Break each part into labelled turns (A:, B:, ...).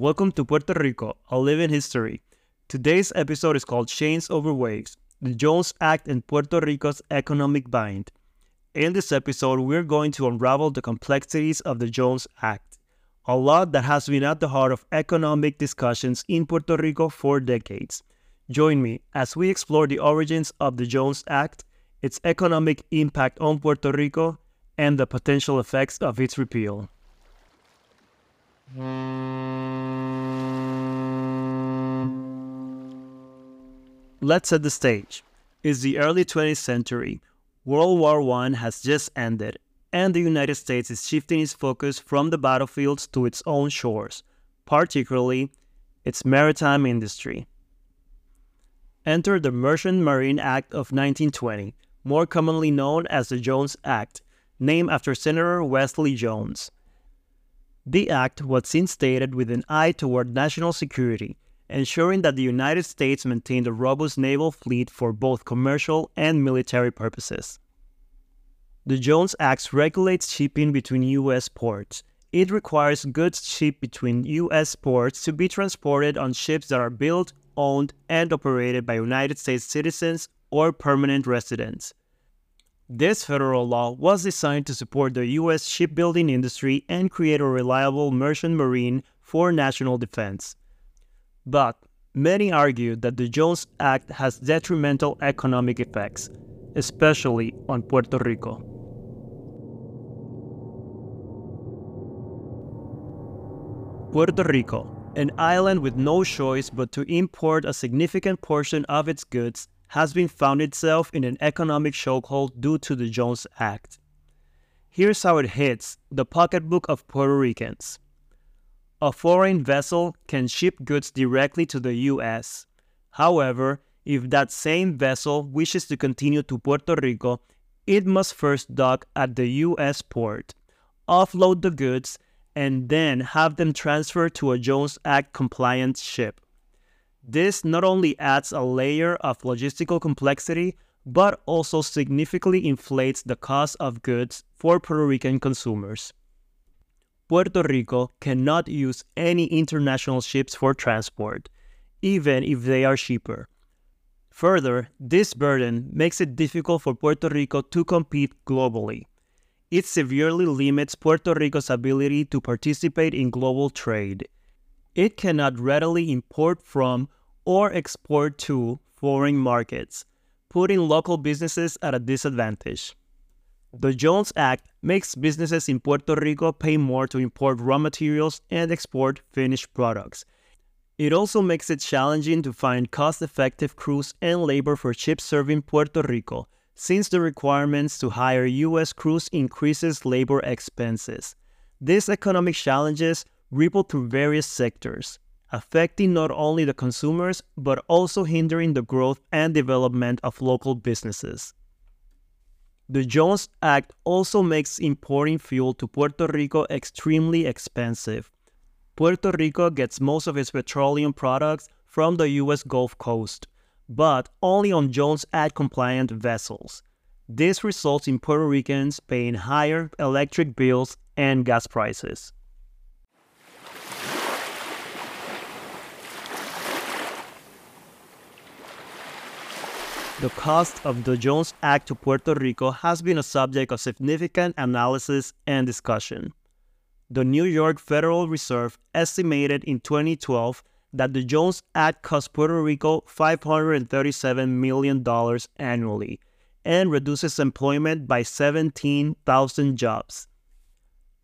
A: Welcome to Puerto Rico, a living history. Today's episode is called Chains Over Waves, the Jones Act and Puerto Rico's economic bind. In this episode, we're going to unravel the complexities of the Jones Act, a law that has been at the heart of economic discussions in Puerto Rico for decades. Join me as we explore the origins of the Jones Act, its economic impact on Puerto Rico, and the potential effects of its repeal. Let's set the stage. It's the early 20th century. World War I has just ended, and the United States is shifting its focus from the battlefields to its own shores, particularly its maritime industry. Enter the Merchant Marine Act of 1920, more commonly known as the Jones Act, named after Senator Wesley Jones. The act was instated with an eye toward national security, ensuring that the United States maintained a robust naval fleet for both commercial and military purposes. The Jones Act regulates shipping between U.S. ports. It requires goods shipped between U.S. ports to be transported on ships that are built, owned, and operated by United States citizens or permanent residents. This federal law was designed to support the U.S. shipbuilding industry and create a reliable merchant marine for national defense. But many argue that the Jones Act has detrimental economic effects, especially on Puerto Rico. Puerto Rico, an island with no choice but to import a significant portion of its goods has been found itself in an economic chokehold due to the Jones Act. Here's how it hits the pocketbook of Puerto Ricans. A foreign vessel can ship goods directly to the US. However, if that same vessel wishes to continue to Puerto Rico, it must first dock at the US port, offload the goods, and then have them transferred to a Jones Act compliant ship. This not only adds a layer of logistical complexity, but also significantly inflates the cost of goods for Puerto Rican consumers. Puerto Rico cannot use any international ships for transport, even if they are cheaper. Further, this burden makes it difficult for Puerto Rico to compete globally. It severely limits Puerto Rico's ability to participate in global trade it cannot readily import from or export to foreign markets, putting local businesses at a disadvantage. The Jones Act makes businesses in Puerto Rico pay more to import raw materials and export finished products. It also makes it challenging to find cost effective crews and labor for ships serving Puerto Rico, since the requirements to hire U.S. crews increases labor expenses. These economic challenges ripple through various sectors, affecting not only the consumers but also hindering the growth and development of local businesses. The Jones Act also makes importing fuel to Puerto Rico extremely expensive. Puerto Rico gets most of its petroleum products from the U.S. Gulf Coast, but only on Jones Act compliant vessels. This results in Puerto Ricans paying higher electric bills and gas prices. The cost of the Jones Act to Puerto Rico has been a subject of significant analysis and discussion. The New York Federal Reserve estimated in 2012 that the Jones Act cost Puerto Rico $537 million annually and reduces employment by 17,000 jobs.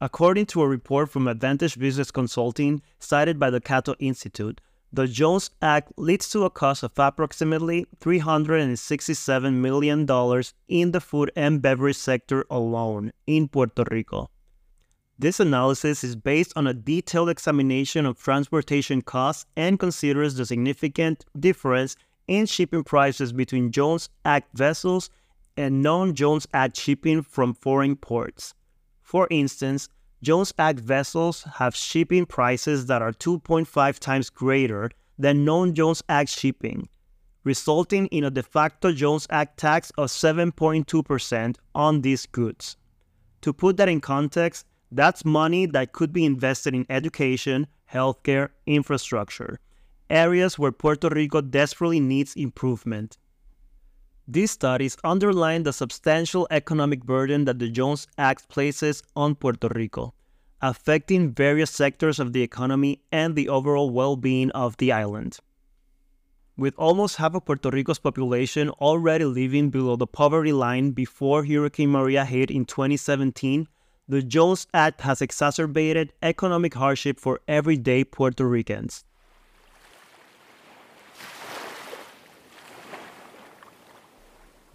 A: According to a report from Advantage Business Consulting cited by the Cato Institute, the Jones Act leads to a cost of approximately $367 million in the food and beverage sector alone in Puerto Rico. This analysis is based on a detailed examination of transportation costs and considers the significant difference in shipping prices between Jones Act vessels and non Jones Act shipping from foreign ports. For instance, Jones Act vessels have shipping prices that are 2.5 times greater than non Jones Act shipping, resulting in a de facto Jones Act tax of 7.2% on these goods. To put that in context, That's money that could be invested in education, healthcare, infrastructure, areas where Puerto Rico desperately needs improvement. These studies underline the substantial economic burden that the Jones Act places on Puerto Rico, affecting various sectors of the economy and the overall well being of the island. With almost half of Puerto Rico's population already living below the poverty line before Hurricane Maria hit in 2017, the Jones Act has exacerbated economic hardship for everyday Puerto Ricans.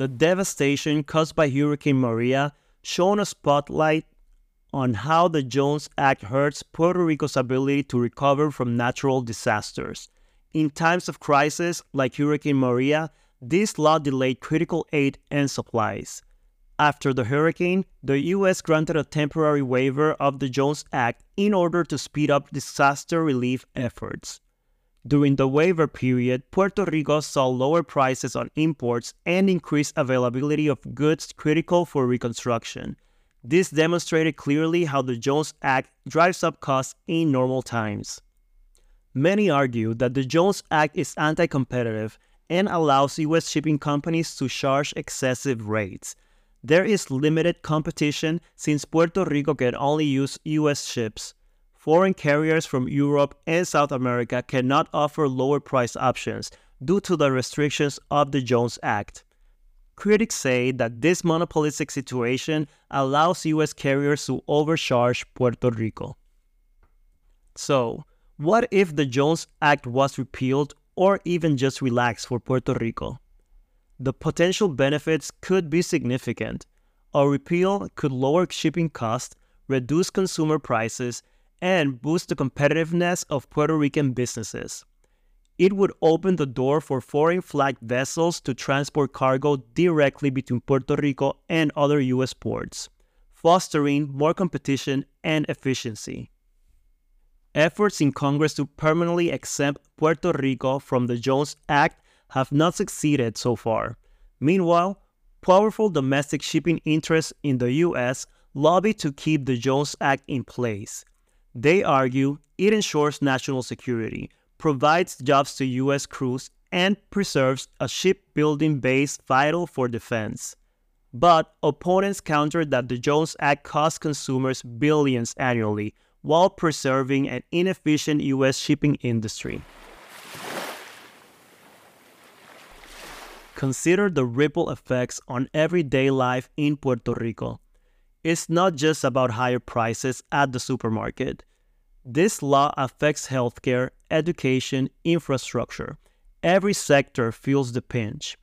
A: The devastation caused by Hurricane Maria shone a spotlight on how the Jones Act hurts Puerto Rico's ability to recover from natural disasters. In times of crisis like Hurricane Maria, this law delayed critical aid and supplies. After the hurricane, the U.S. granted a temporary waiver of the Jones Act in order to speed up disaster relief efforts. During the waiver period, Puerto Rico saw lower prices on imports and increased availability of goods critical for reconstruction. This demonstrated clearly how the Jones Act drives up costs in normal times. Many argue that the Jones Act is anti competitive and allows U.S. shipping companies to charge excessive rates. There is limited competition since Puerto Rico can only use U.S. ships foreign carriers from Europe and South America cannot offer lower price options due to the restrictions of the Jones Act. Critics say that this monopolistic situation allows US carriers to overcharge Puerto Rico. So, what if the Jones Act was repealed or even just relaxed for Puerto Rico? The potential benefits could be significant. A repeal could lower shipping costs, reduce consumer prices, and boost the competitiveness of Puerto Rican businesses. It would open the door for foreign flagged vessels to transport cargo directly between Puerto Rico and other U.S. ports, fostering more competition and efficiency. Efforts in Congress to permanently exempt Puerto Rico from the Jones Act have not succeeded so far. Meanwhile, powerful domestic shipping interests in the U.S. lobby to keep the Jones Act in place. They argue it ensures national security, provides jobs to U.S. crews, and preserves a shipbuilding base vital for defense. But opponents counter that the Jones Act costs consumers billions annually while preserving an inefficient U.S. shipping industry. Consider the ripple effects on everyday life in Puerto Rico. It's not just about higher prices at the supermarket. This law affects healthcare, education, infrastructure. Every sector feels the pinch.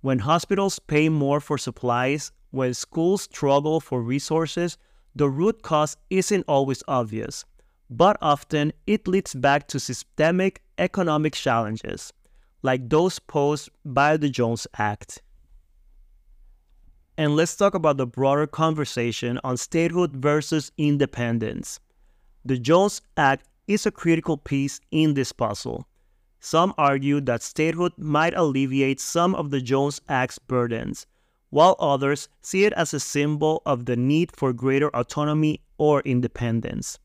A: When hospitals pay more for supplies, when schools struggle for resources, the root cause isn't always obvious, but often it leads back to systemic economic challenges, like those posed by the Jones Act. And let's talk about the broader conversation on statehood versus independence. The Jones Act is a critical piece in this puzzle. Some argue that statehood might alleviate some of the Jones Act's burdens, while others see it as a symbol of the need for greater autonomy or independence.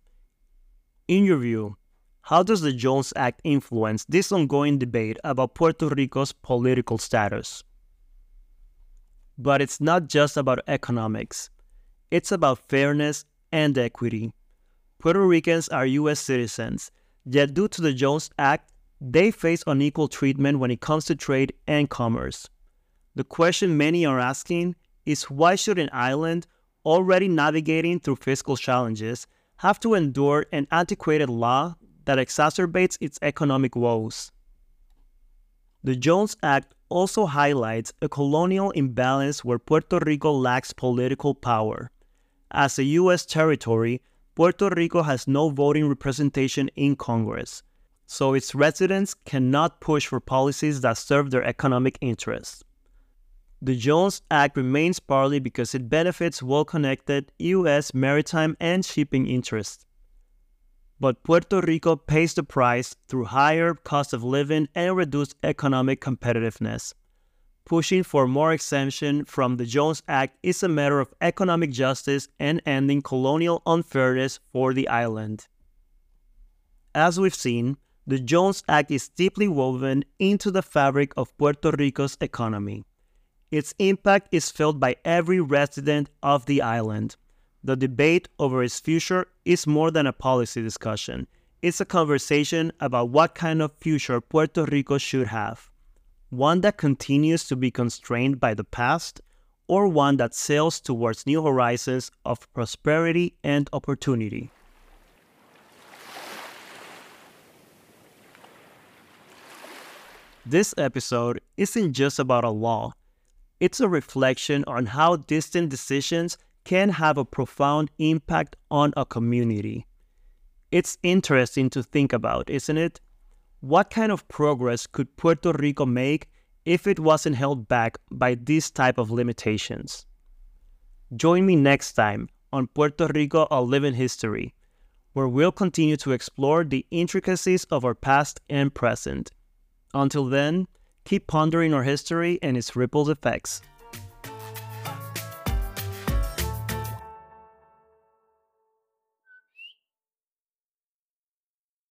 A: In your view, how does the Jones Act influence this ongoing debate about Puerto Rico's political status? But it's not just about economics, it's about fairness and equity. Puerto Ricans are U.S. citizens, yet, due to the Jones Act, they face unequal treatment when it comes to trade and commerce. The question many are asking is why should an island already navigating through fiscal challenges have to endure an antiquated law that exacerbates its economic woes? The Jones Act also highlights a colonial imbalance where Puerto Rico lacks political power. As a U.S. territory, Puerto Rico has no voting representation in Congress, so its residents cannot push for policies that serve their economic interests. The Jones Act remains partly because it benefits well connected U.S. maritime and shipping interests. But Puerto Rico pays the price through higher cost of living and reduced economic competitiveness. pushing for more exemption from the Jones Act is a matter of economic justice and ending colonial unfairness for the island. As we've seen, the Jones Act is deeply woven into the fabric of Puerto Rico's economy. Its impact is felt by every resident of the island. The debate over its future is more than a policy discussion. It's a conversation about what kind of future Puerto Rico should have. One that continues to be constrained by the past, or one that sails towards new horizons of prosperity and opportunity. This episode isn't just about a law, it's a reflection on how distant decisions can have a profound impact on a community. It's interesting to think about, isn't it? What kind of progress could Puerto Rico make if it wasn't held back by these type of limitations? Join me next time on Puerto Rico A Living History, where we'll continue to explore the intricacies of our past and present until then, keep pondering our history and its rippled effects.